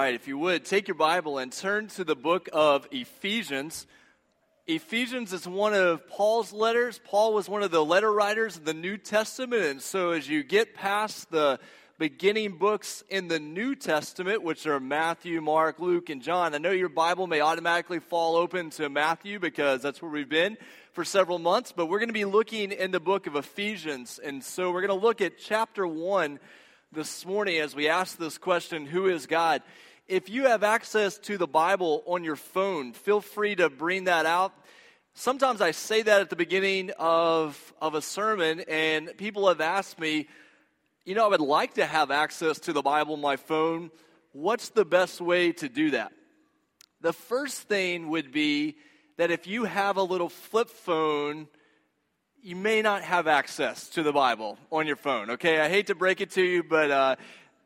right, if you would, take your Bible and turn to the book of Ephesians. Ephesians is one of Paul's letters. Paul was one of the letter writers of the New Testament. And so as you get past the beginning books in the New Testament, which are Matthew, Mark, Luke, and John, I know your Bible may automatically fall open to Matthew because that's where we've been for several months, but we're going to be looking in the book of Ephesians. And so we're going to look at chapter 1 this morning as we ask this question Who is God? If you have access to the Bible on your phone, feel free to bring that out. Sometimes I say that at the beginning of, of a sermon, and people have asked me, you know, I would like to have access to the Bible on my phone. What's the best way to do that? The first thing would be that if you have a little flip phone, you may not have access to the Bible on your phone, okay? I hate to break it to you, but uh,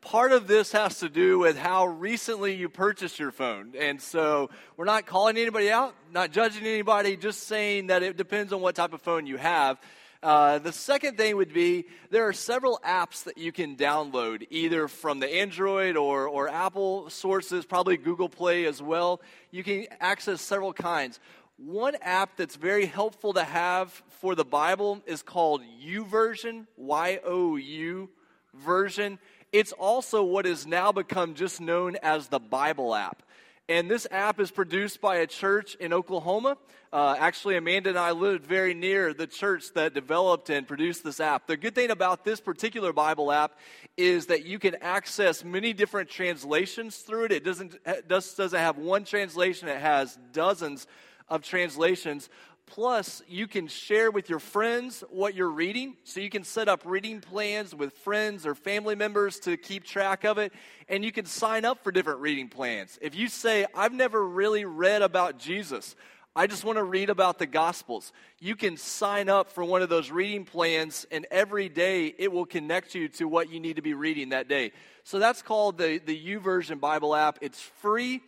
part of this has to do with how recently you purchased your phone. And so we're not calling anybody out, not judging anybody, just saying that it depends on what type of phone you have. Uh, the second thing would be there are several apps that you can download, either from the Android or, or Apple sources, probably Google Play as well. You can access several kinds. One app that's very helpful to have for the Bible is called YouVersion, Y O U version. It's also what has now become just known as the Bible app. And this app is produced by a church in Oklahoma. Uh, actually, Amanda and I lived very near the church that developed and produced this app. The good thing about this particular Bible app is that you can access many different translations through it. It doesn't, it doesn't have one translation, it has dozens of translations. Plus, you can share with your friends what you're reading. So you can set up reading plans with friends or family members to keep track of it. And you can sign up for different reading plans. If you say, I've never really read about Jesus, I just want to read about the Gospels. You can sign up for one of those reading plans, and every day it will connect you to what you need to be reading that day. So that's called the, the YouVersion Bible app. It's free.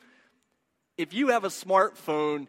If you have a smartphone,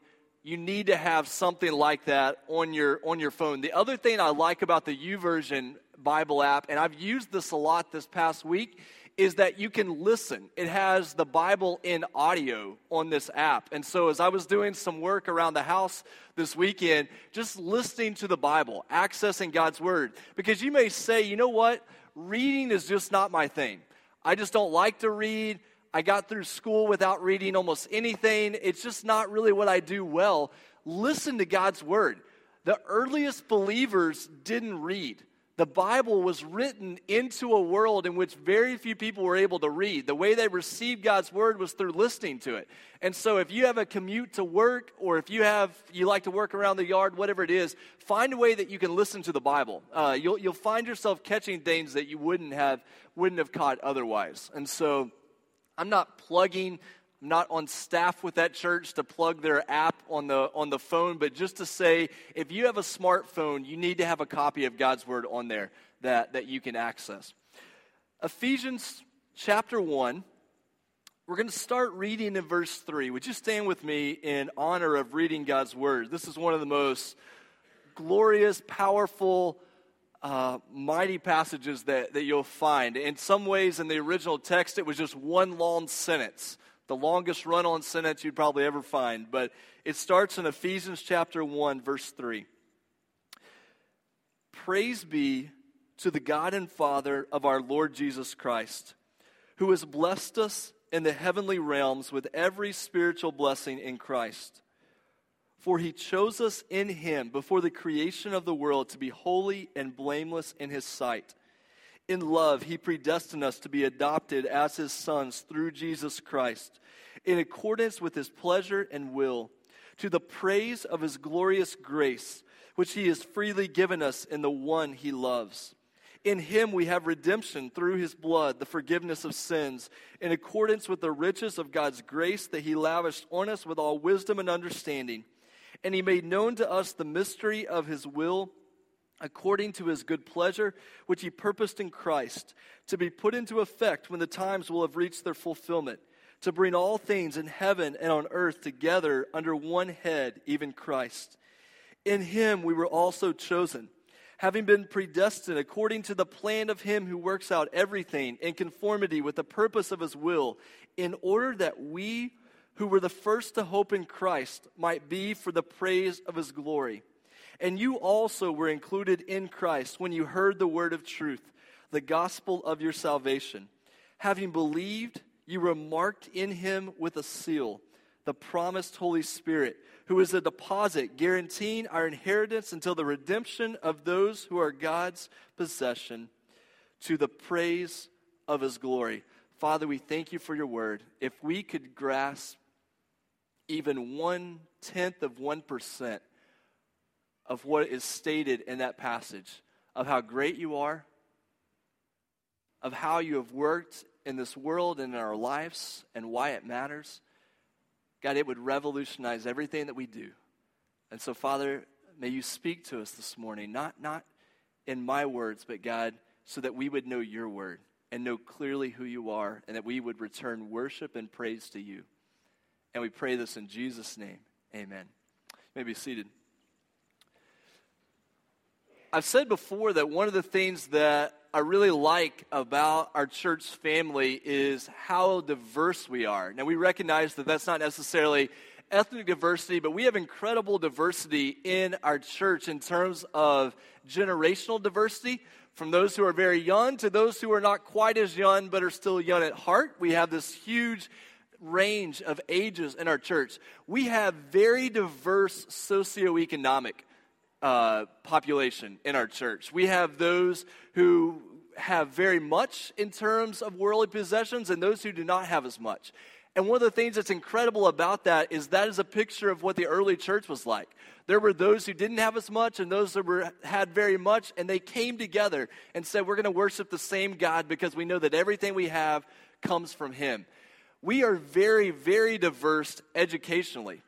you need to have something like that on your on your phone. The other thing I like about the YouVersion Bible app, and I've used this a lot this past week, is that you can listen. It has the Bible in audio on this app. And so as I was doing some work around the house this weekend, just listening to the Bible, accessing God's word, because you may say, you know what? Reading is just not my thing. I just don't like to read. I got through school without reading almost anything. It's just not really what I do well. Listen to God's word. The earliest believers didn't read. The Bible was written into a world in which very few people were able to read. The way they received God's word was through listening to it. And so if you have a commute to work or if you have you like to work around the yard, whatever it is, find a way that you can listen to the Bible. Uh, you'll, you'll find yourself catching things that you wouldn't have wouldn't have caught otherwise. And so I'm not plugging, I'm not on staff with that church to plug their app on the, on the phone, but just to say if you have a smartphone, you need to have a copy of God's Word on there that, that you can access. Ephesians chapter 1. We're going to start reading in verse 3. Would you stand with me in honor of reading God's Word? This is one of the most glorious, powerful, uh, mighty passages that, that you'll find. In some ways, in the original text, it was just one long sentence, the longest run on sentence you'd probably ever find. But it starts in Ephesians chapter 1, verse 3. Praise be to the God and Father of our Lord Jesus Christ, who has blessed us in the heavenly realms with every spiritual blessing in Christ. For he chose us in him before the creation of the world to be holy and blameless in his sight. In love, he predestined us to be adopted as his sons through Jesus Christ, in accordance with his pleasure and will, to the praise of his glorious grace, which he has freely given us in the one he loves. In him we have redemption through his blood, the forgiveness of sins, in accordance with the riches of God's grace that he lavished on us with all wisdom and understanding and he made known to us the mystery of his will according to his good pleasure, which he purposed in Christ, to be put into effect when the times will have reached their fulfillment, to bring all things in heaven and on earth together under one head, even Christ. In him we were also chosen having been predestined according to the plan of Him who works out everything in conformity with the purpose of His will, in order that we who were the first to hope in Christ might be for the praise of His glory. And you also were included in Christ when you heard the word of truth, the gospel of your salvation. Having believed, you were marked in Him with a seal, the promised Holy Spirit who is a deposit guaranteeing our inheritance until the redemption of those who are God's possession to the praise of his glory. Father, we thank you for your word. If we could grasp even one tenth of 1% of what is stated in that passage, of how great you are, of how you have worked in this world and in our lives, and why it matters God, it would revolutionize everything that we do. And so, Father, may you speak to us this morning, not, not in my words, but God, so that we would know your word and know clearly who you are, and that we would return worship and praise to you. And we pray this in Jesus' name. Amen. You may be seated. I've said before that one of the things that I really like about our church family is how diverse we are. Now, we recognize that that's not necessarily ethnic diversity, but we have incredible diversity in our church in terms of generational diversity. From those who are very young to those who are not quite as young but are still young at heart, we have this huge range of ages in our church. We have very diverse socioeconomic uh, population in our church. We have those who have very much in terms of worldly possessions and those who do not have as much. And one of the things that's incredible about that is that is a picture of what the early church was like. There were those who didn't have as much and those that were, had very much, and they came together and said, We're going to worship the same God because we know that everything we have comes from Him. We are very, very diverse educationally.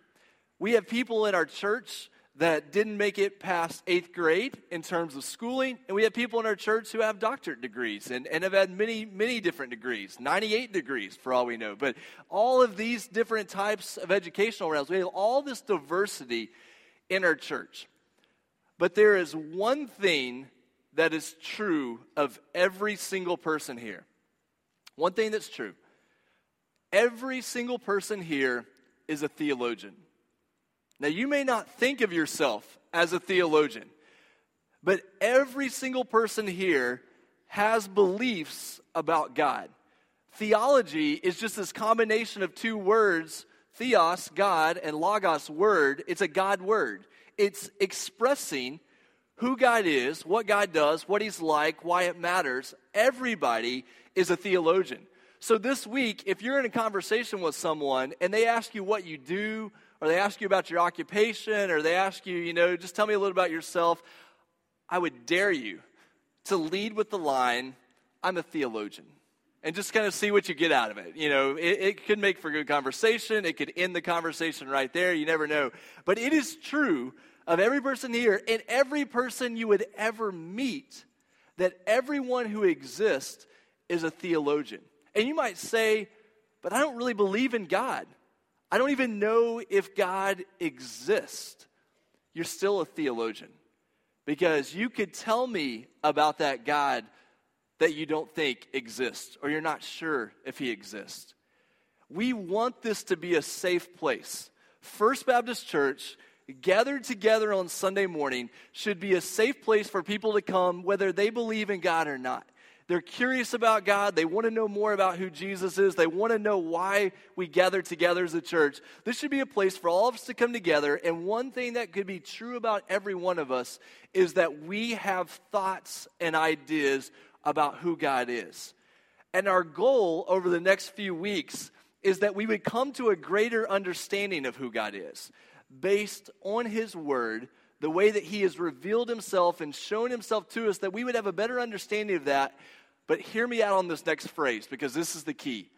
We have people in our church that didn't make it past eighth grade in terms of schooling. And we have people in our church who have doctorate degrees and, and have had many, many different degrees, 98 degrees for all we know. But all of these different types of educational realms, we have all this diversity in our church. But there is one thing that is true of every single person here. One thing that's true. Every single person here is a theologian. Now, you may not think of yourself as a theologian, but every single person here has beliefs about God. Theology is just this combination of two words theos, God, and logos, word. It's a God word. It's expressing who God is, what God does, what He's like, why it matters. Everybody is a theologian. So this week, if you're in a conversation with someone and they ask you what you do, or they ask you about your occupation, or they ask you, you know, just tell me a little about yourself, I would dare you to lead with the line, I'm a theologian. And just kind of see what you get out of it. You know, it, it could make for good conversation. It could end the conversation right there. You never know. But it is true of every person here and every person you would ever meet that everyone who exists is a theologian. And you might say, but I don't really believe in God. I don't even know if God exists. You're still a theologian because you could tell me about that God that you don't think exists or you're not sure if he exists. We want this to be a safe place. First Baptist Church, gathered together on Sunday morning, should be a safe place for people to come whether they believe in God or not. They're curious about God. They want to know more about who Jesus is. They want to know why we gather together as a church. This should be a place for all of us to come together. And one thing that could be true about every one of us is that we have thoughts and ideas about who God is. And our goal over the next few weeks is that we would come to a greater understanding of who God is based on His Word the way that he has revealed himself and shown himself to us, that we would have a better understanding of that but hear me out on this next phrase because this is the key.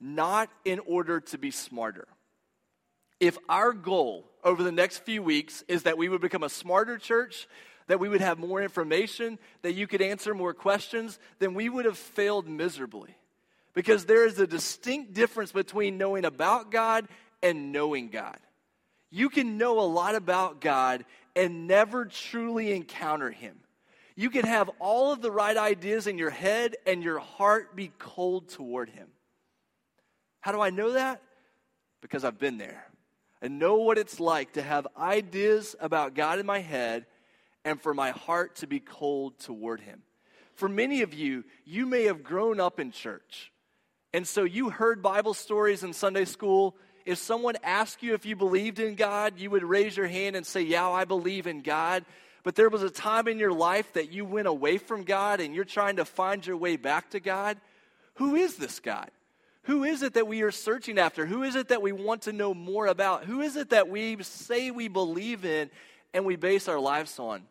Not in order to be smarter. If our goal over the next few weeks is that we would become a smarter church, that we would have more information, that you could answer more questions, then we would have failed miserably. Because there is a distinct difference between knowing about God and knowing God. You can know a lot about God and never truly encounter Him. You can have all of the right ideas in your head and your heart be cold toward Him. How do I know that? Because I've been there and know what it's like to have ideas about God in my head and for my heart to be cold toward Him. For many of you, you may have grown up in church. And so you heard Bible stories in Sunday school. If someone asked you if you believed in God, you would raise your hand and say, Yeah, I believe in God. But there was a time in your life that you went away from God and you're trying to find your way back to God. Who is this God? Who is it that we are searching after? Who is it that we want to know more about? Who is it that we say we believe in and we base our lives on?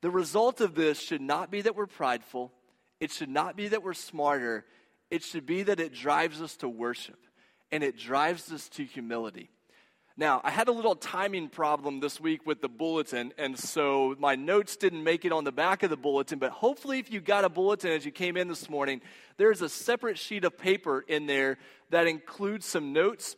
The result of this should not be that we're prideful. It should not be that we're smarter. It should be that it drives us to worship and it drives us to humility. Now, I had a little timing problem this week with the bulletin, and so my notes didn't make it on the back of the bulletin. But hopefully, if you got a bulletin as you came in this morning, there's a separate sheet of paper in there that includes some notes.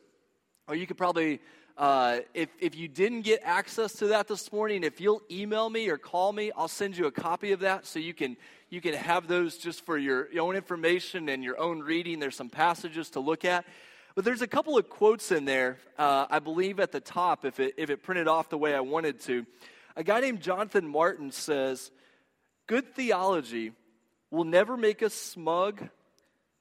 Or you could probably, uh, if, if you didn't get access to that this morning, if you'll email me or call me, I'll send you a copy of that so you can, you can have those just for your own information and your own reading. There's some passages to look at. But there's a couple of quotes in there, uh, I believe at the top, if it, if it printed off the way I wanted to. A guy named Jonathan Martin says, Good theology will never make us smug,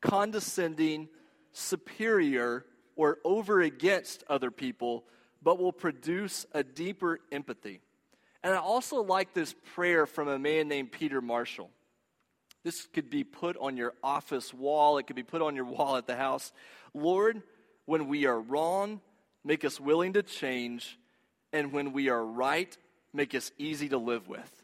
condescending, superior, or over against other people, but will produce a deeper empathy. And I also like this prayer from a man named Peter Marshall. This could be put on your office wall, it could be put on your wall at the house. Lord, when we are wrong, make us willing to change, and when we are right, make us easy to live with.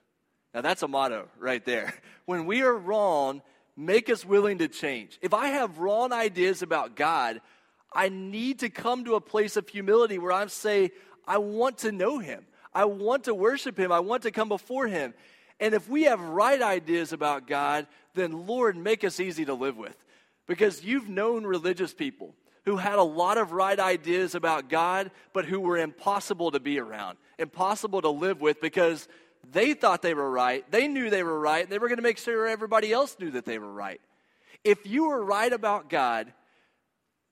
Now, that's a motto right there. When we are wrong, make us willing to change. If I have wrong ideas about God, I need to come to a place of humility where I say, I want to know Him. I want to worship Him. I want to come before Him. And if we have right ideas about God, then Lord, make us easy to live with. Because you've known religious people who had a lot of right ideas about God, but who were impossible to be around, impossible to live with because they thought they were right. They knew they were right. They were going to make sure everybody else knew that they were right. If you were right about God,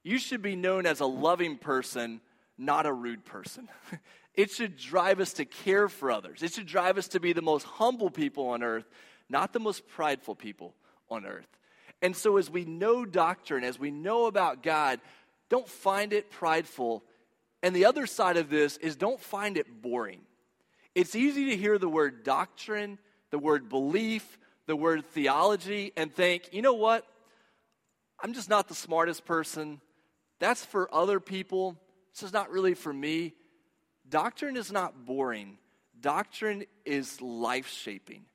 you should be known as a loving person, not a rude person. It should drive us to care for others. It should drive us to be the most humble people on earth, not the most prideful people on earth. And so, as we know doctrine, as we know about God, don't find it prideful. And the other side of this is don't find it boring. It's easy to hear the word doctrine, the word belief, the word theology, and think, you know what? I'm just not the smartest person. That's for other people. This is not really for me. Doctrine is not boring, doctrine is life shaping.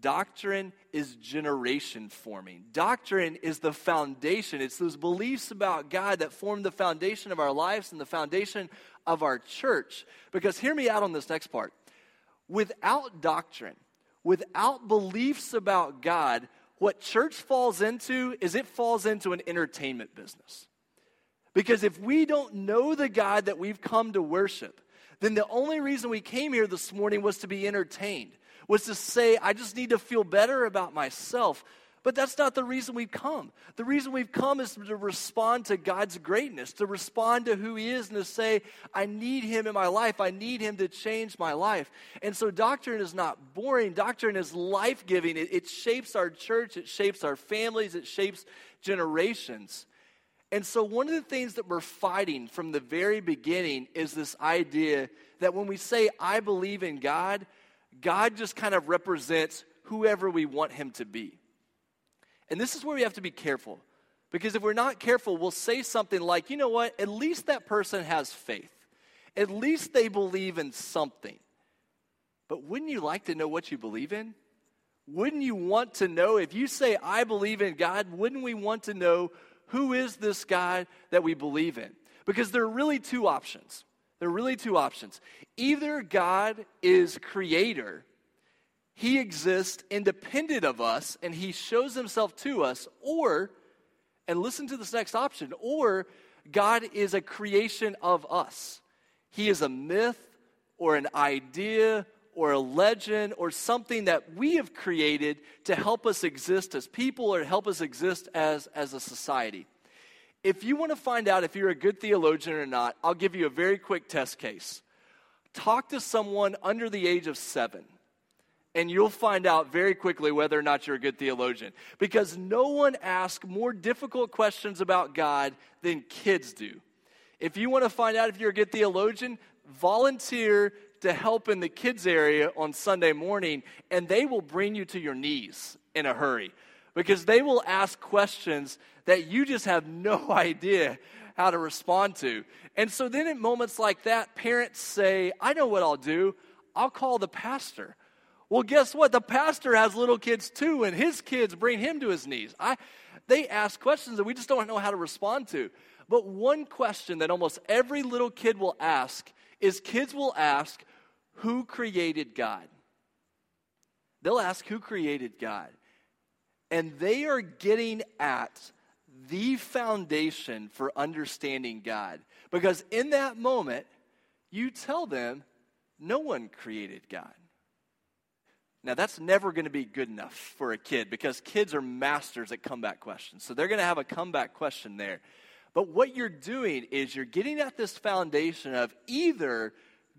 Doctrine is generation forming. Doctrine is the foundation. It's those beliefs about God that form the foundation of our lives and the foundation of our church. Because hear me out on this next part. Without doctrine, without beliefs about God, what church falls into is it falls into an entertainment business. Because if we don't know the God that we've come to worship, then the only reason we came here this morning was to be entertained, was to say, I just need to feel better about myself. But that's not the reason we've come. The reason we've come is to respond to God's greatness, to respond to who He is, and to say, I need Him in my life. I need Him to change my life. And so, doctrine is not boring. Doctrine is life giving. It, it, shapes our church, it shapes our families, it shapes generations. And so, one of the things that we're fighting from the very beginning is this idea that when we say, I believe in God, God just kind of represents whoever we want him to be. And this is where we have to be careful. Because if we're not careful, we'll say something like, you know what, at least that person has faith. At least they believe in something. But wouldn't you like to know what you believe in? Wouldn't you want to know, if you say, I believe in God, wouldn't we want to know who is this God that we believe in? Because there are really two options. There are really two options. Either God is creator, he exists independent of us, and he shows himself to us, or, and listen to this next option, or God is a creation of us. He is a myth or an idea or a legend or something that we have created to help us exist as people or help us exist as, as a society. If you want to find out if you're a good theologian or not, I'll give you a very quick test case. Talk to someone under the age of seven, and you'll find out very quickly whether or not you're a good theologian. Because no one asks more difficult questions about God than kids do. If you want to find out if you're a good theologian, volunteer to help in the kids area on Sunday morning, and they will bring you to your knees in a hurry because they will ask questions that you just have no idea how to respond to. And so then, in moments like that, parents say, I know what I'll do. I'll call the pastor. Well, guess what? The pastor has little kids too, and his kids bring him to his knees. I, they ask questions that we just don't know how to respond to. But one question that almost every little kid will ask is kids will ask, Who created God? They'll ask, Who created God? And they are getting at the foundation for understanding God. Because in that moment, you tell them, No one created God. Now, that's never going to be good enough for a kid because kids are masters at comeback questions. So they're going to have a comeback question there. But what you're doing is you're getting at this foundation of either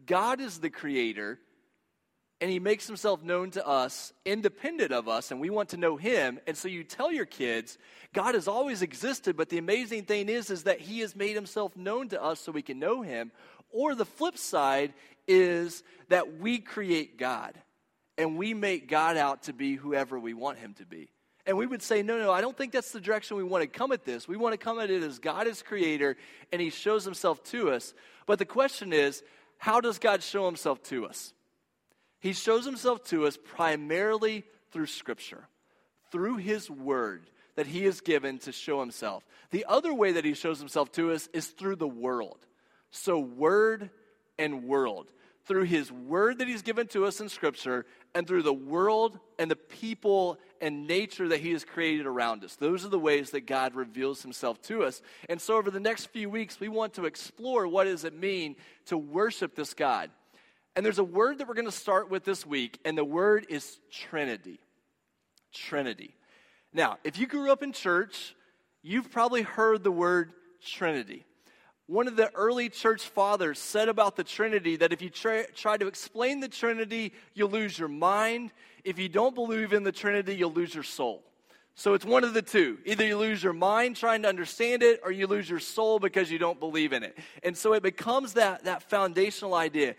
God is the creator and he makes himself known to us independent of us and we want to know him and so you tell your kids god has always existed but the amazing thing is is that he has made himself known to us so we can know him or the flip side is that we create god and we make god out to be whoever we want him to be and we would say, no, no, I don't think that's the direction we want to come at this. We want to come at it as God is creator and he shows himself to us. But the question is, how does God show himself to us? He shows himself to us primarily through scripture, through his word that he has given to show himself. The other way that he shows himself to us is through the world. So, word and world through his word that he's given to us in scripture and through the world and the people and nature that he has created around us. Those are the ways that God reveals himself to us. And so over the next few weeks we want to explore what does it mean to worship this God. And there's a word that we're going to start with this week and the word is trinity. Trinity. Now, if you grew up in church, you've probably heard the word trinity one of the early church fathers said about the Trinity that if you try, try, to explain the Trinity, you'll lose your mind. If you don't believe in the Trinity, you'll lose your soul. So it's one of the two. Either you lose your mind trying to understand it, or you lose your soul because you don't believe in it. And so it becomes that, that foundational idea.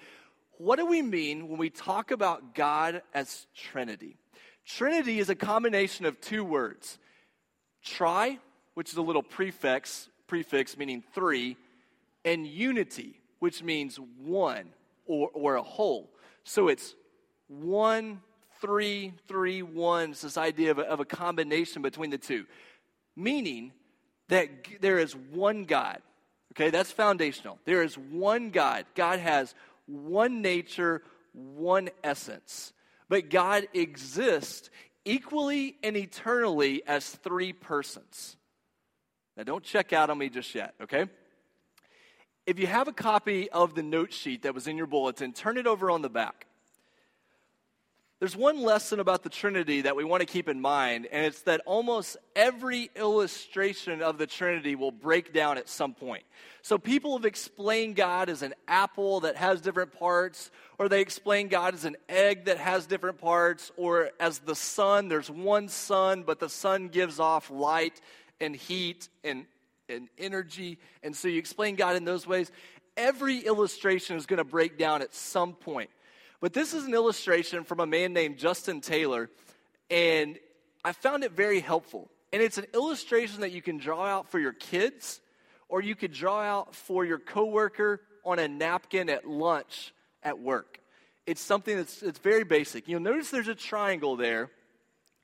What do we mean when we talk about God as Trinity? Trinity is a combination of two words tri, which is a little prefix, prefix meaning three, and unity, which means one or, or a whole. So it's one, three, three, one. It's this idea of a, of a combination between the two, meaning that there is one God. Okay, that's foundational. There is one God. God has one nature, one essence. But God exists equally and eternally as three persons. Now, don't check out on me just yet, okay? If you have a copy of the note sheet that was in your bulletin, turn it over on the back. There's one lesson about the Trinity that we want to keep in mind, and it's that almost every illustration of the Trinity will break down at some point. So people have explained God as an apple that has different parts, or they explain God as an egg that has different parts, or as the sun, there's one sun, but the sun gives off light and heat and and energy. And so you explain God in those ways. Every illustration is going to break down at some point. But this is an illustration from a man named Justin Taylor, and I found it very helpful. And it's an illustration that you can draw out for your kids, or you could draw out for your coworker on a napkin at lunch at work. It's something that's it's very basic. You'll notice there's a triangle there,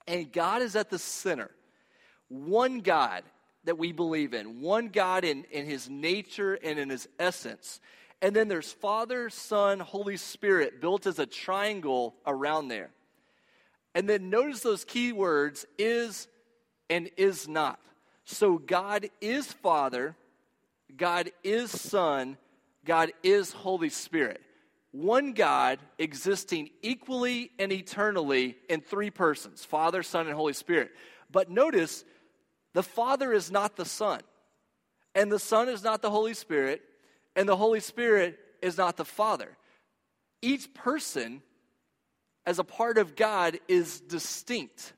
and God is at the center. One God that we believe in one God in, in his nature and in his essence. And then there's Father, Son, Holy Spirit built as a triangle around there. And then notice those key words is and is not. So God is Father, God is Son, God is Holy Spirit. one God existing equally and eternally in three persons Father, Son, and Holy Spirit. But notice, the Father is not the Son, and the Son is not the Holy Spirit, and the Holy Spirit is not the Father. Each person, as a part of God, is distinct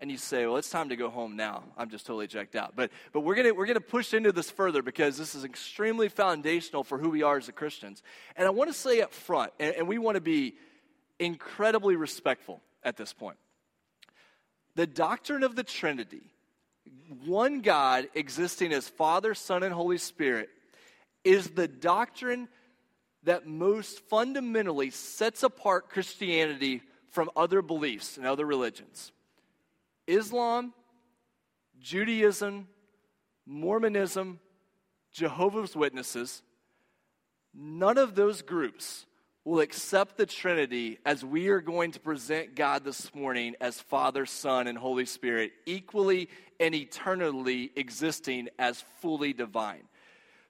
and you say, well, it's time to go home now. I'm just totally checked out. But, but we're going we're gonna push into this further because this is extremely foundational for who we are as Christians. And I want to say up front, and, and we want to be incredibly respectful at this point. The doctrine of the Trinity, one God existing as Father, Son, and Holy Spirit, is the doctrine that most fundamentally sets apart Christianity from other beliefs and other religions. Islam, Judaism, Mormonism, Jehovah's Witnesses, none of those groups will accept the Trinity as we are going to present God this morning as Father, Son, and Holy Spirit, equally and eternally existing as fully divine.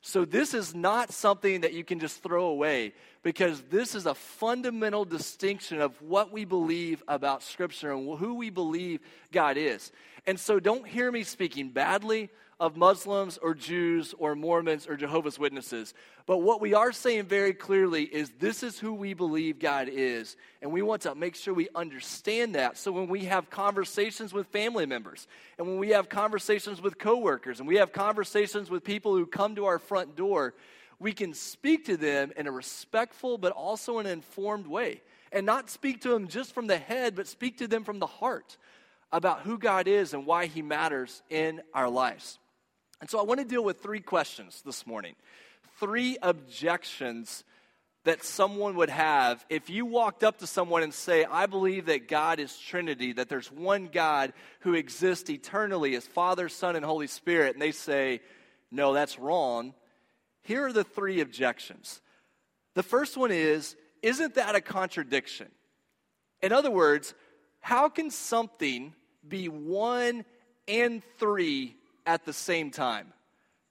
So, this is not something that you can just throw away because this is a fundamental distinction of what we believe about Scripture and who we believe God is. And so, don't hear me speaking badly of Muslims or Jews or Mormons or Jehovah's Witnesses. But what we are saying very clearly is this is who we believe God is. And we want to make sure we understand that. So when we have conversations with family members, and when we have conversations with coworkers, and we have conversations with people who come to our front door, we can speak to them in a respectful but also an informed way. And not speak to them just from the head, but speak to them from the heart about who God is and why He matters in our lives. And so I want to deal with three questions this morning. Three objections that someone would have if you walked up to someone and say, I believe that God is Trinity, that there's one God who exists eternally as Father, Son, and Holy Spirit, and they say, No, that's wrong. Here are the three objections. The first one is, Isn't that a contradiction? In other words, how can something be one and three at the same time.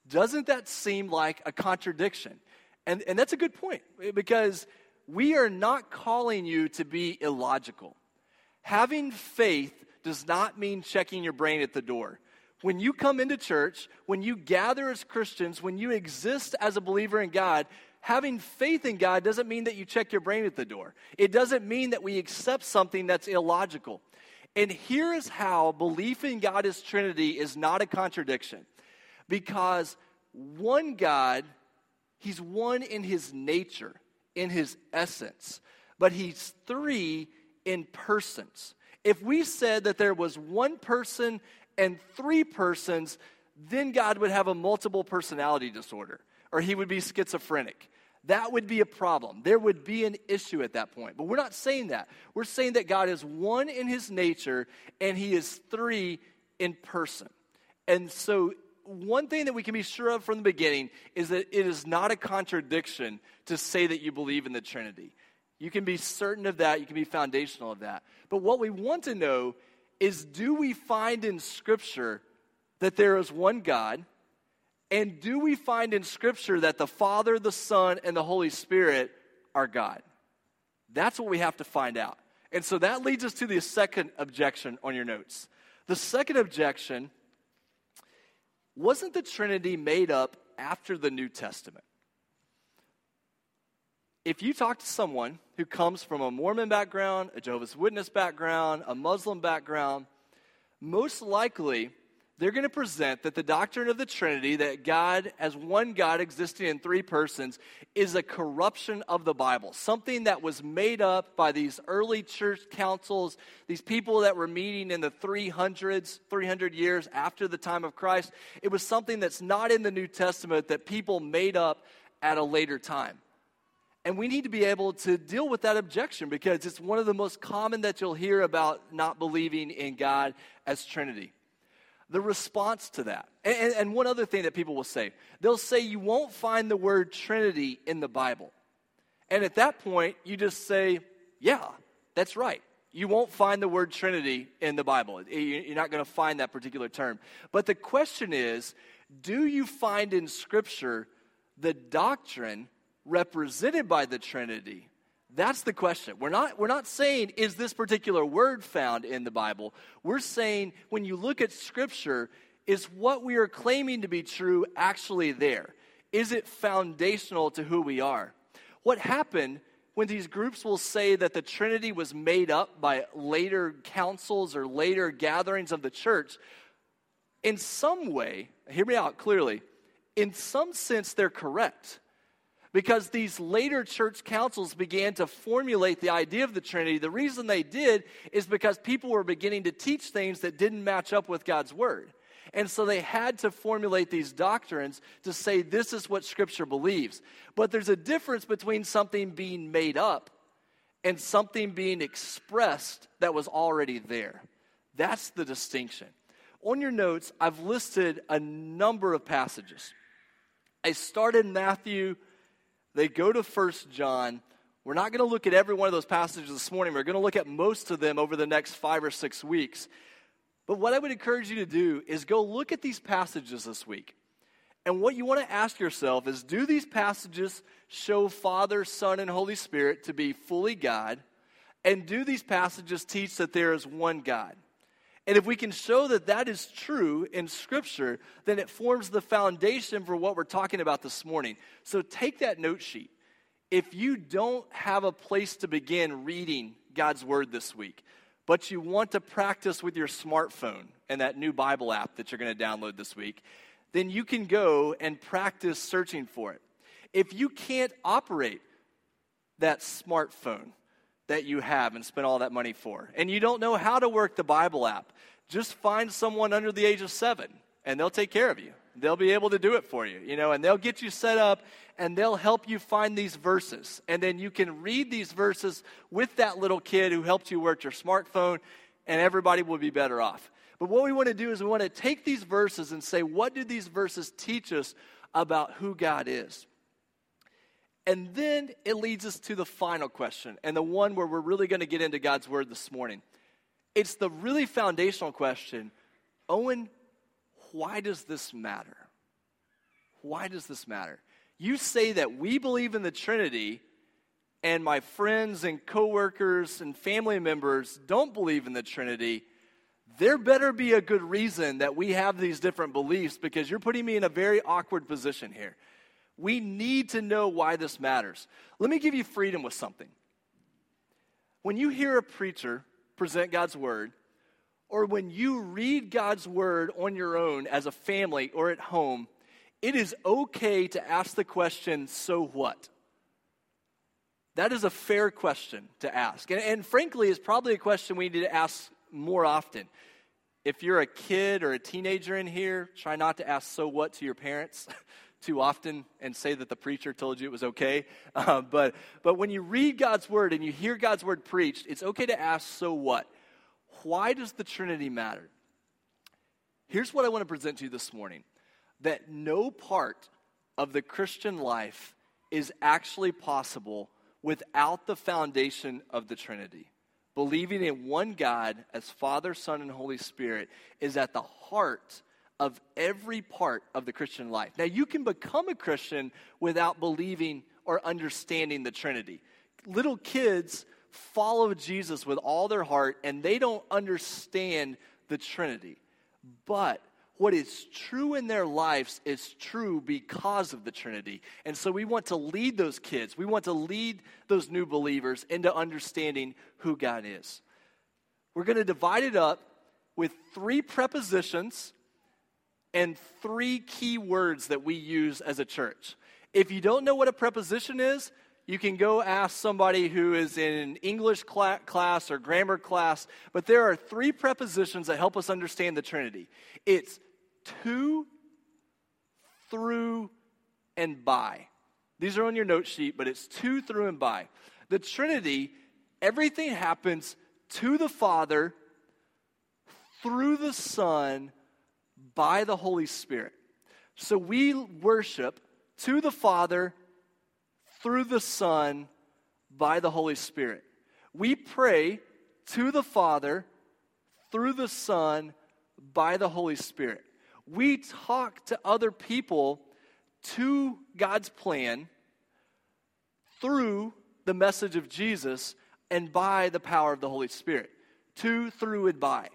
Doesn't that seem like a contradiction? And, and that's a good point because we are not calling you to be illogical. Having faith does not mean checking your brain at the door. When you come into church, when you gather as Christians, when you exist as a believer in God, having faith in God doesn't mean that you check your brain at the door. It doesn't mean that we accept something that's illogical. And here is how belief in God as Trinity is not a contradiction. Because one God, He's one in His nature, in His essence, but He's three in persons. If we said that there was one person and three persons, then God would have a multiple personality disorder, or He would be schizophrenic that would be a problem. There would be an issue at that point. But we're not saying that. We're saying that God is one in his nature and he is three in person. And so, one thing that we can be sure of from the beginning is that it is not a contradiction to say that you believe in the Trinity. You can be certain of that, you can be foundational of that. But what we want to know is do we find in Scripture that there is one God? And do we find in Scripture that the Father, the Son, and the Holy Spirit are God? That's what we have to find out. And so that leads us to the second objection on your notes. The second objection wasn't the Trinity made up after the New Testament? If you talk to someone who comes from a Mormon background, a Jehovah's Witness background, a Muslim background, most likely they're going to present that the doctrine of the Trinity, that God as one God existing in three persons, is a corruption of the Bible. Something that was made up by these early church councils, these people that were meeting in the 300s, 300 years after the time of Christ. It was something that's not in the New Testament that people made up at a later time. And we need to be able to deal with that objection because it's one of the most common that you'll hear about not believing in God as Trinity the response to that. And, and, one other thing that people will say they'll say, You won't find the word Trinity in the Bible. And at that point, you just say, Yeah, that's right. You won't find the word Trinity in the Bible. You're not going to find that particular term. But the question is do you find in Scripture the doctrine represented by the Trinity? That's the question. We're not, we're not saying, is this particular word found in the Bible? We're saying, when you look at Scripture, is what we are claiming to be true actually there? Is it foundational to who we are? What happened when these groups will say that the Trinity was made up by later councils or later gatherings of the church, in some way, hear me out clearly, in some sense, they're correct. Because these later church councils began to formulate the idea of the Trinity. The reason they did is because people were beginning to teach things that didn't match up with God's Word. And so they had to formulate these doctrines to say this is what Scripture believes. But there's a difference between something being made up and something being expressed that was already there. That's the distinction. On your notes, I've listed a number of passages. I started Matthew, they go to First John. We're not going to look at every one of those passages this morning. We're going to look at most of them over the next five or six weeks. But what I would encourage you to do is go look at these passages this week. And what you want to ask yourself is do these passages show Father, Son, and Holy Spirit to be fully God? And do these passages teach that there is one God? And if we can show that that is true in Scripture, then it forms the foundation for what we're talking about this morning. So take that note sheet. If you don't have a place to begin reading God's Word this week, but you want to practice with your smartphone and that new Bible app that you're going to download this week, then you can go and practice searching for it. If you can't operate that smartphone that you have and spent all that money for, and you don't know how to work the Bible app, just find someone under the age of seven and they'll take care of you. They'll be able to do it for you, you know, and they'll get you set up and they'll help you find these verses. And then you can read these verses with that little kid who helped you work your smartphone, and everybody will be better off. But what we want to do is we want to take these verses and say, what do these verses teach us about who God is? And then it leads us to the final question, and the one where we're really going to get into God's Word this morning. It's the really foundational question Owen, why does this matter? Why does this matter? You say that we believe in the Trinity, and my friends and coworkers and family members don't believe in the Trinity. There better be a good reason that we have these different beliefs because you're putting me in a very awkward position here. We need to know why this matters. Let me give you freedom with something. When you hear a preacher present God's word, or when you read God's word on your own as a family or at home, it is okay to ask the question, so what? That is a fair question to ask. And, and, frankly, it's probably a question we need to ask more often. If you're a kid or a teenager in here, try not to ask so what to your parents too often and say that the preacher told you it was okay. Uh, but, but when you read God's word and you hear God's word preached, it's okay to ask so what? Why does the Trinity matter? Here's what I want to present to you this morning that no part of the Christian life is actually possible without the foundation of the Trinity. Believing in one God as Father, Son, and Holy Spirit is at the heart of every part of the Christian life. Now, you can become a Christian without believing or understanding the Trinity. Little kids follow Jesus with all their heart and they don't understand the Trinity. But what is true in their lives is true because of the Trinity. And so we want to lead those kids, we want to lead those new believers into understanding who God is. We're going to divide it up with three prepositions and three key words that we use as a church. If you don't know what a preposition is, you can go ask somebody who is in English class or grammar class, but there are three prepositions that help us understand the Trinity it's to, through, and by. These are on your note sheet, but it's to, through, and by. The Trinity, everything happens to the Father, through the Son, by the Holy Spirit. So we worship to the Father, through the Son by the Holy Spirit. We pray to the Father through the Son by the Holy Spirit. We talk to other people to God's plan through the message of Jesus and by the power of the Holy Spirit. To, through, and by.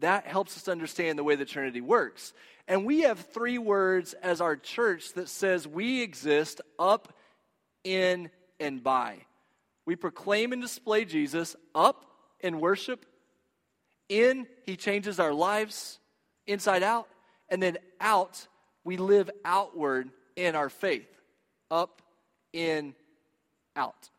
That helps us understand the way the Trinity works. And we have three words as our church that says we exist up, in, and by. We proclaim and display Jesus up in worship, in, he changes our lives inside out, and then out, we live outward in our faith. Up, in, out.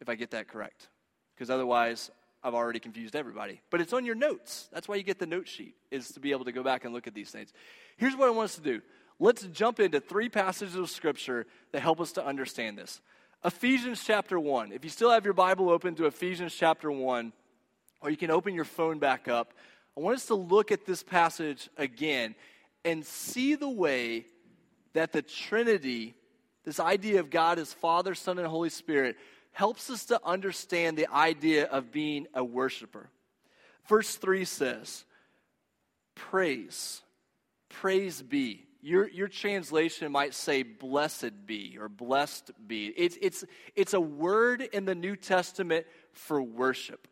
If I get that correct. Because otherwise, I've already confused everybody. But it's on your notes. That's why you get the note sheet, is to be able to go back and look at these things. Here's what I want us to do. Let's jump into three passages of Scripture that help us to understand this. Ephesians chapter 1. If you still have your Bible open to Ephesians chapter 1, or you can open your phone back up, I want us to look at this passage again and see the way that the Trinity, this idea of God as Father, Son, and Holy Spirit, helps us to understand the idea of being a worshiper. Verse 3 says, Praise, praise be. Your, your translation might say, blessed be or blessed be. It's, it's, it's a word in the New Testament for worship.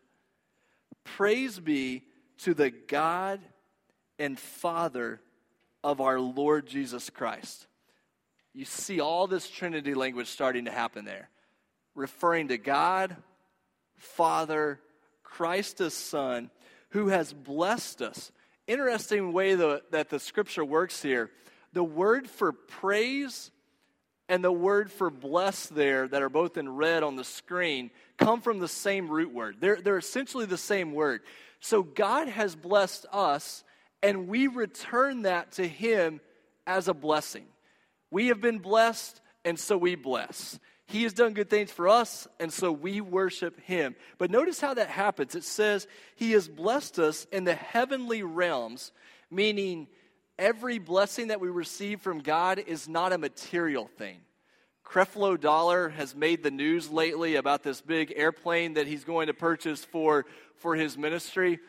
Praise be to the God and Father of our Lord Jesus Christ. You see all this Trinity language starting to happen there referring to God, Father, Christ as Son, who has blessed us. Interesting way the, that the scripture works here. The word for praise and the word for bless there, that are both in red on the screen, come from the same root word. They're, they're essentially the same word. So God has blessed us, and we return that to Him as a blessing. We have been blessed, and so we bless. He has done good things for us, and so we worship him. But notice how that happens. It says, He has blessed us in the heavenly realms, meaning every blessing that we receive from God is not a material thing. Creflo Dollar has made the news lately about this big airplane that he's going to purchase for, for his ministry.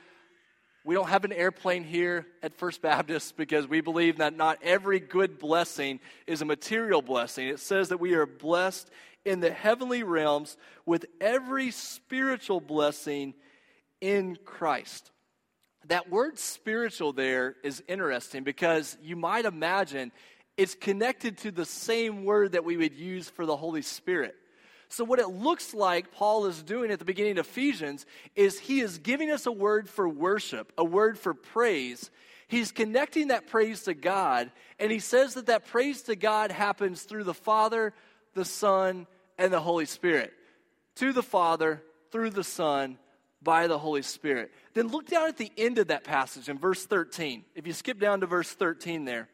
We don't have an airplane here at First Baptist because we believe that not every good blessing is a material blessing. It says that we are blessed in the heavenly realms with every spiritual blessing in Christ. That word spiritual there is interesting because you might imagine it's connected to the same word that we would use for the Holy Spirit. So, what it looks like Paul is doing at the beginning of Ephesians is he is giving us a word for worship, a word for praise. He's connecting that praise to God, and he says that that praise to God happens through the Father, the Son, and the Holy Spirit. To the Father, through the Son, by the Holy Spirit. Then look down at the end of that passage in verse 13. If you skip down to verse 13 there,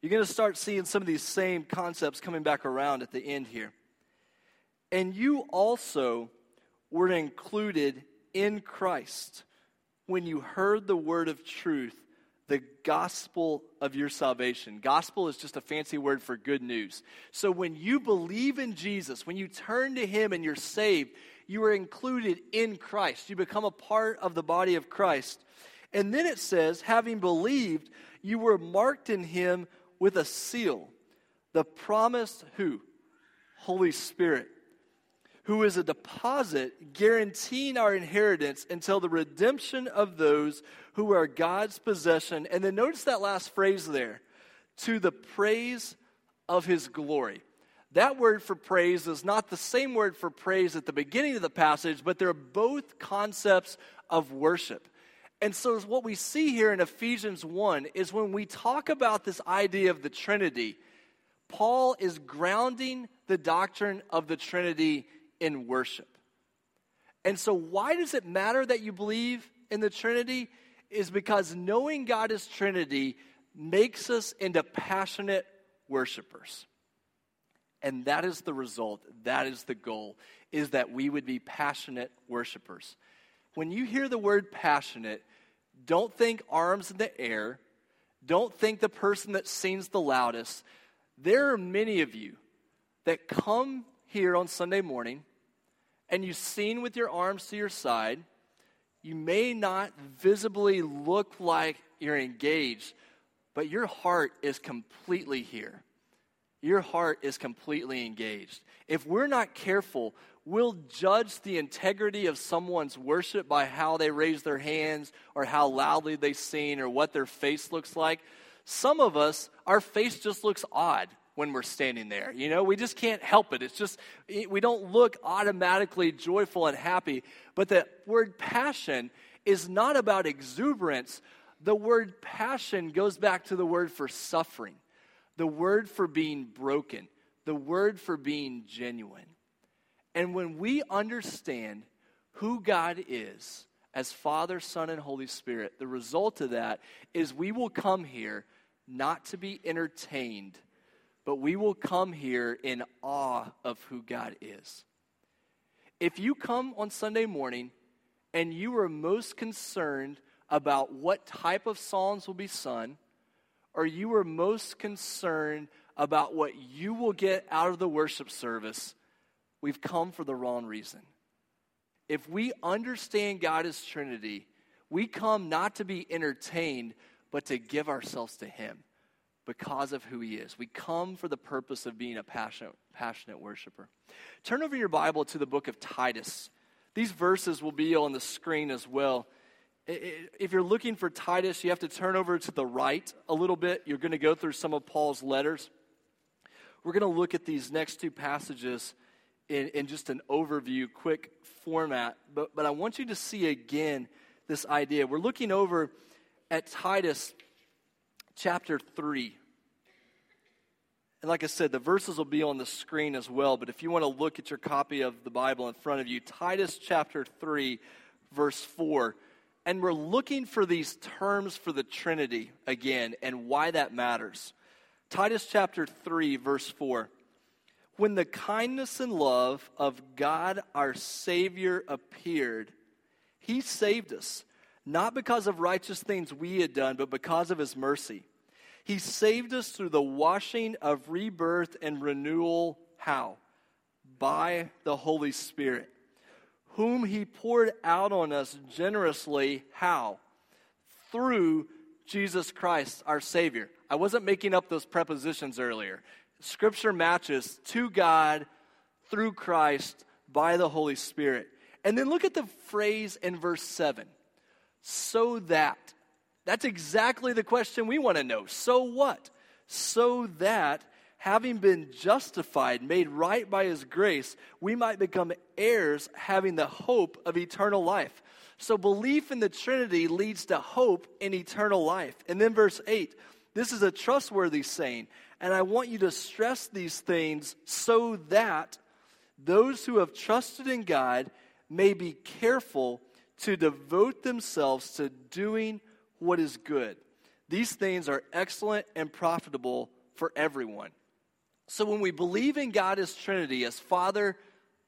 you're going to start seeing some of these same concepts coming back around at the end here. And you also were included in Christ when you heard the word of truth the gospel of your salvation. Gospel is just a fancy word for good news. So when you believe in Jesus, when you turn to Him and you're saved, you are included in Christ. You become a part of the body of Christ. And then it says, having believed, you were marked in Him with a seal. The promised who? Holy Spirit who is a deposit guaranteeing our inheritance until the redemption of those who are God's possession. And then notice that last phrase there to the praise of his glory. That word for praise is not the same word for praise at the beginning of the passage, but they're both concepts of worship. And so, what we see here in Ephesians 1 is when we talk about this idea of the Trinity, Paul is grounding the doctrine of the Trinity in worship. And so, why does it matter that you believe in the Trinity? Is because knowing God is Trinity makes us into passionate worshipers. And that is the result, that is the goal, is that we would be passionate worshipers. When you hear the word passionate, don't think arms in the air. Don't think the person that sings the loudest. There are many of you that come here on Sunday morning and you sing with your arms to your side, you may not visibly look like you're engaged, but your heart is completely here. your heart is completely engaged. If we're not careful, we'll judge the integrity of someone's worship by how they raise their hands or how loudly they sing or what their face looks like. Some of us, our face just looks odd when we're standing there. You know, we just can't help it. It's just, we don't look automatically joyful and happy. But the word passion is not about exuberance. The word passion goes back to the word for suffering, the word for being broken, the word for being genuine. And when we understand who God is as Father, Son, and Holy Spirit, the result of that is we will come here not to be entertained, but we will come here in awe of who God is. If you come on Sunday morning and you are most concerned about what type of songs will be sung, or you are most concerned about what you will get out of the worship service, we've come for the wrong reason. If we understand God as Trinity, we come not to be entertained, but to give ourselves to Him because of who He is. We come for the purpose of being a passionate, passionate worshiper. Turn over your Bible to the book of Titus. These verses will be on the screen as well. If you're looking for Titus, you have to turn over to the right a little bit. You're going to go through some of Paul's letters. We're going to look at these next two passages in, in just an overview, quick format. But, but I want you to see again this idea. We're looking over at Titus chapter 3. And like I said, the verses will be on the screen as well. But if you want to look at your copy of the Bible in front of you, Titus chapter 3, verse 4. And we're looking for these terms for the Trinity again and why that matters. Titus chapter 3, verse 4 when the kindness and love of God our Savior appeared, He saved us, not because of righteous things we had done, but because of His mercy. He saved us through the washing of rebirth and renewal. How? By the Holy Spirit, whom He poured out on us generously. How? Through Jesus Christ, our Savior. I wasn't making up those prepositions earlier. Scripture matches to God through Christ by the Holy Spirit. And then look at the phrase in verse 7 so that. That's exactly the question we want to know. So what? So that, having been justified, made right by his grace, we might become heirs, having the hope of eternal life. So belief in the Trinity leads to hope in eternal life. And then verse 8 this is a trustworthy saying and I want you to stress these things so that those who have trusted in God may be careful to devote themselves to doing what is good. These things are excellent and profitable for everyone. So when we believe in God as Trinity, as Father,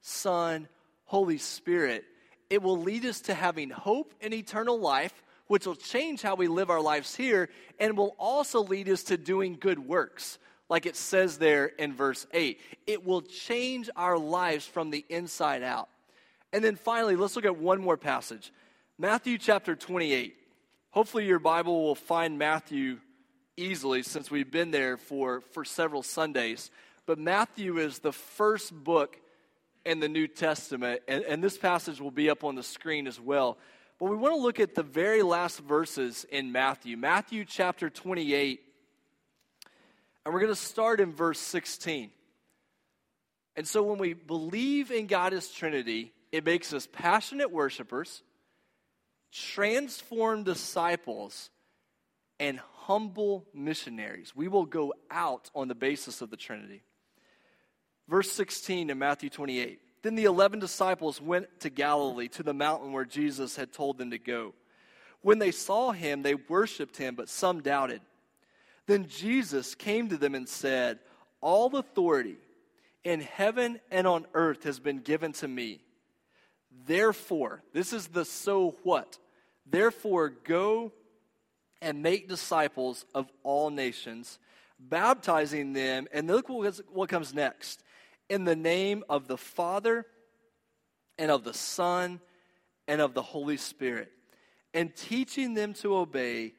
Son, Holy Spirit, it will lead us to having hope in eternal life which will change how we live our lives here and will also lead us to doing good works, like it says there in verse 8. It will change our lives from the inside out. And then finally, let's look at one more passage Matthew chapter 28. Hopefully, your Bible will find Matthew easily since we've been there for, for several Sundays. But Matthew is the first book in the New Testament, and, and this passage will be up on the screen as well. But we want to look at the very last verses in Matthew, Matthew chapter 28. And we're going to start in verse 16. And so when we believe in God as Trinity, it makes us passionate worshipers, transformed disciples, and humble missionaries. We will go out on the basis of the Trinity. Verse 16 in Matthew 28. Then the eleven disciples went to Galilee, to the mountain where Jesus had told them to go. When they saw him, they worshiped him, but some doubted. Then Jesus came to them and said, All authority in heaven and on earth has been given to me. Therefore, this is the so what. Therefore, go and make disciples of all nations, baptizing them. And look what comes next in the name of the Father and of the Son and of the Holy Spirit, and teaching them to obey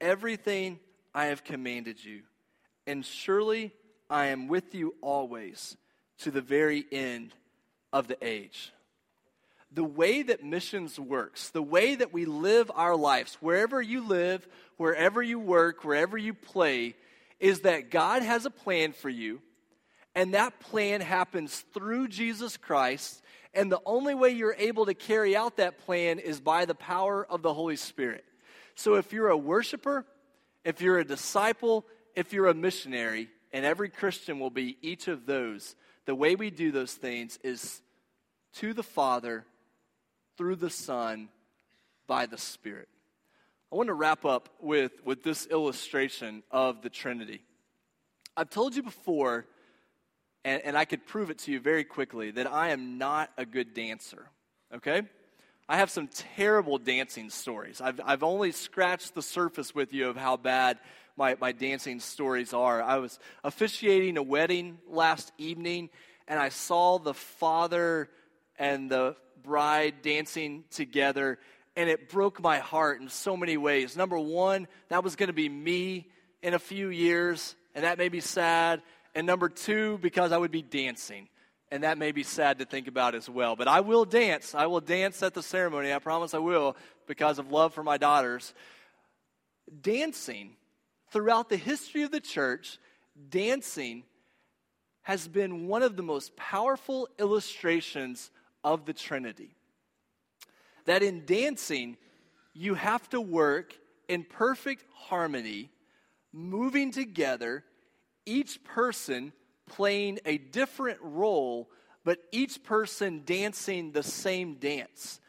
everything I have commanded you. And surely I am with you always to the very end of the age. The way that missions works, the way that we live our lives, wherever you live, wherever you work, wherever you play, is that God has a plan for you, and that plan happens through Jesus Christ. And the only way you're able to carry out that plan is by the power of the Holy Spirit. So if you're a worshiper, if you're a disciple, if you're a missionary, and every Christian will be each of those, the way we do those things is to the Father, through the Son, by the Spirit. I want to wrap up with, with this illustration of the Trinity. I've told you before, and, and I could prove it to you very quickly, that I am not a good dancer, okay? I have some terrible dancing stories. I've, I've only scratched the surface with you of how bad my, my dancing stories are. I was officiating a wedding last evening, and I saw the father and the bride dancing together, and it broke my heart in so many ways. Number one, that was going to be me in a few years, and that made me sad. And number two, because I would be dancing and that may be sad to think about as well. But I will dance. I will dance at the ceremony. I promise I will because of love for my daughters. Dancing, throughout the history of the church, dancing has been one of the most powerful illustrations of the Trinity. That in dancing, you have to work in perfect harmony, moving together, each person playing a different role, but each person dancing the same dance.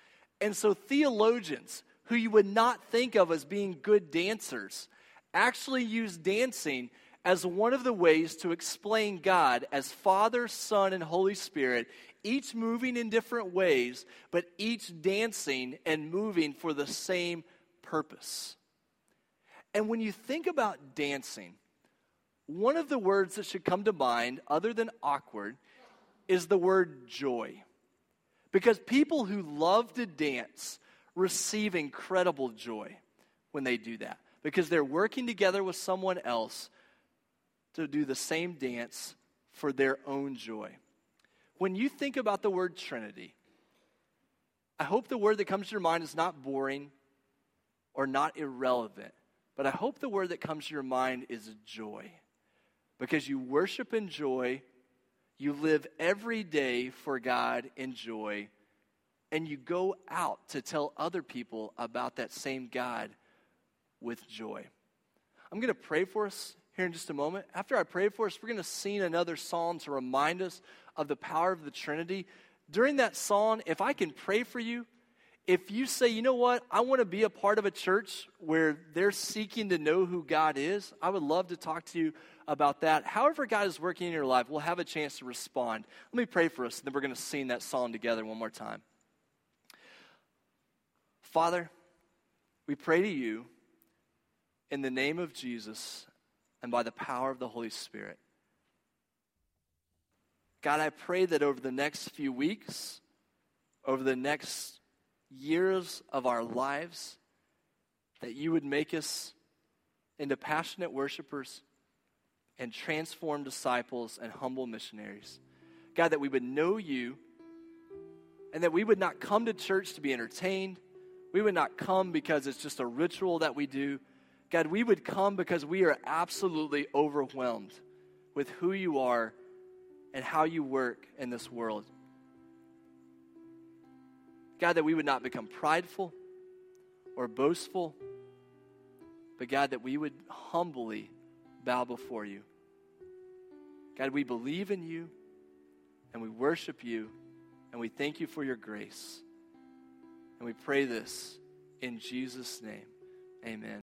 And so, theologians who you would not think of as being good dancers actually use dancing as one of the ways to explain God as Father, Son, and Holy Spirit, each moving in different ways, but each dancing and moving for the same purpose. And when you think about dancing, one of the words that should come to mind, other than awkward, is the word joy. Because people who love to dance receive incredible joy when they do that. Because they're working together with someone else to do the same dance for their own joy. When you think about the word Trinity, I hope the word that comes to your mind is not boring or not irrelevant, but I hope the word that comes to your mind is joy because you worship in joy, you live every day for God in joy, and you go out to tell other people about that same God with joy. I'm going to pray for us here in just a moment. After I pray for us, we're going to sing another song to remind us of the power of the Trinity. During that song, if I can pray for you, if you say, you know what, I want to be a part of a church where they're seeking to know who God is, I would love to talk to you about that. However, God is working in your life, we'll have a chance to respond. Let me pray for us, and then we're going to sing that song together one more time. Father, we pray to you in the name of Jesus and by the power of the Holy Spirit. God, I pray that over the next few weeks, over the next years of our lives, that you would make us into passionate worshipers and transform disciples and humble missionaries. God, that we would know you and that we would not come to church to be entertained. We would not come because it's just a ritual that we do. God, we would come because we are absolutely overwhelmed with who you are and how you work in this world. God, that we would not become prideful or boastful, but God, that we would humbly bow before you. God, we believe in you and we worship you and we thank you for your grace. And we pray this in Jesus' name. Amen.